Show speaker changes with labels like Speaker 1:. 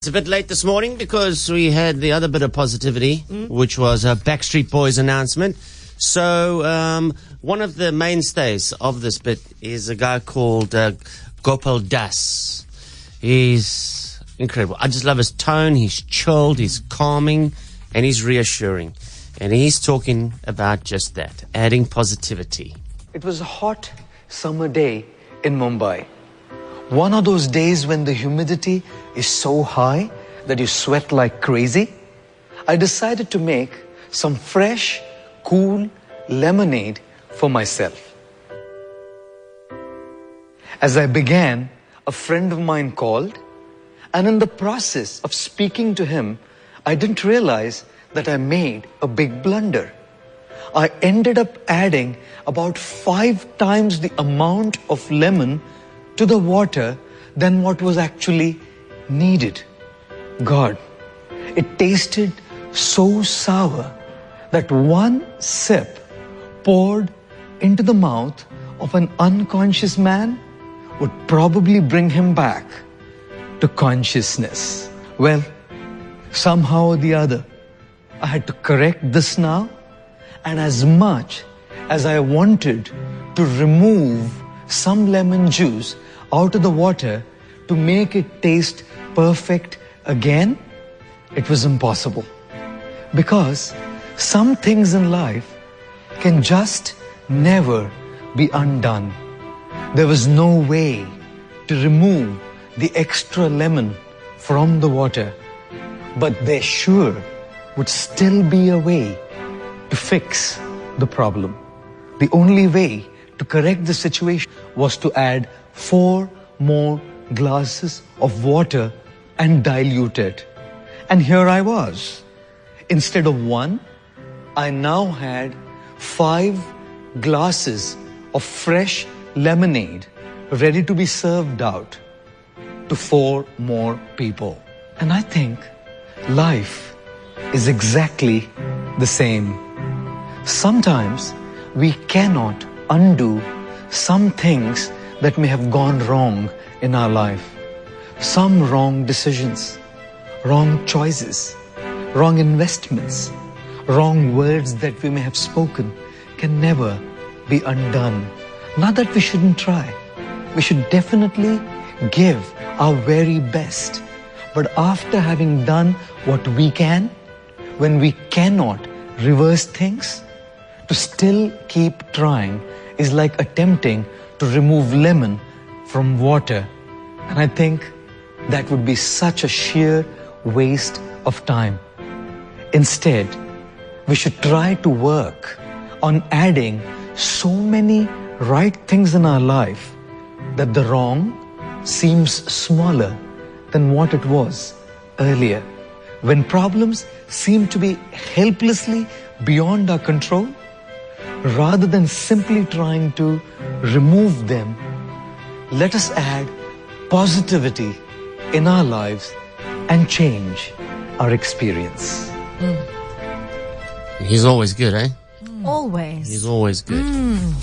Speaker 1: It's a bit late this morning because we had the other bit of positivity, which was a Backstreet Boys announcement. So, um, one of the mainstays of this bit is a guy called uh, Gopal Das. He's incredible. I just love his tone. He's chilled, he's calming, and he's reassuring. And he's talking about just that, adding positivity.
Speaker 2: It was a hot summer day in Mumbai. One of those days when the humidity is so high that you sweat like crazy. I decided to make some fresh, cool lemonade for myself. As I began, a friend of mine called, and in the process of speaking to him, I didn't realize that I made a big blunder. I ended up adding about five times the amount of lemon to the water than what was actually needed. God, it tasted so sour that one sip poured into the mouth of an unconscious man would probably bring him back to consciousness. Well, somehow or the other, I had to correct this now, and as much as I wanted to remove some lemon juice out of the water to make it taste perfect again, it was impossible. Because some things in life can just never be undone. There was no way to remove the extra lemon from the water, but there sure would still be a way to fix the problem. The only way to correct the situation was to add four more glasses of water and dilute it. And here I was. Instead of one, I now had five glasses of fresh lemonade ready to be served out to four more people. And I think life is exactly the same. Sometimes we cannot undo some things that may have gone wrong in our life. Some wrong decisions, wrong choices, wrong investments, wrong words that we may have spoken can never be undone. Not that we shouldn't try. We should definitely give our very best. But after having done what we can, when we cannot reverse things, to still keep trying is like attempting to remove lemon from water. And I think that would be such a sheer waste of time. Instead, we should try to work on adding so many right things in our life that the wrong seems smaller than what it was earlier. When problems seem to be helplessly beyond our control, rather than simply trying to remove them, let us add positivity in our lives and change our experience.
Speaker 1: He's always good, eh?
Speaker 3: Always.
Speaker 1: He's always good.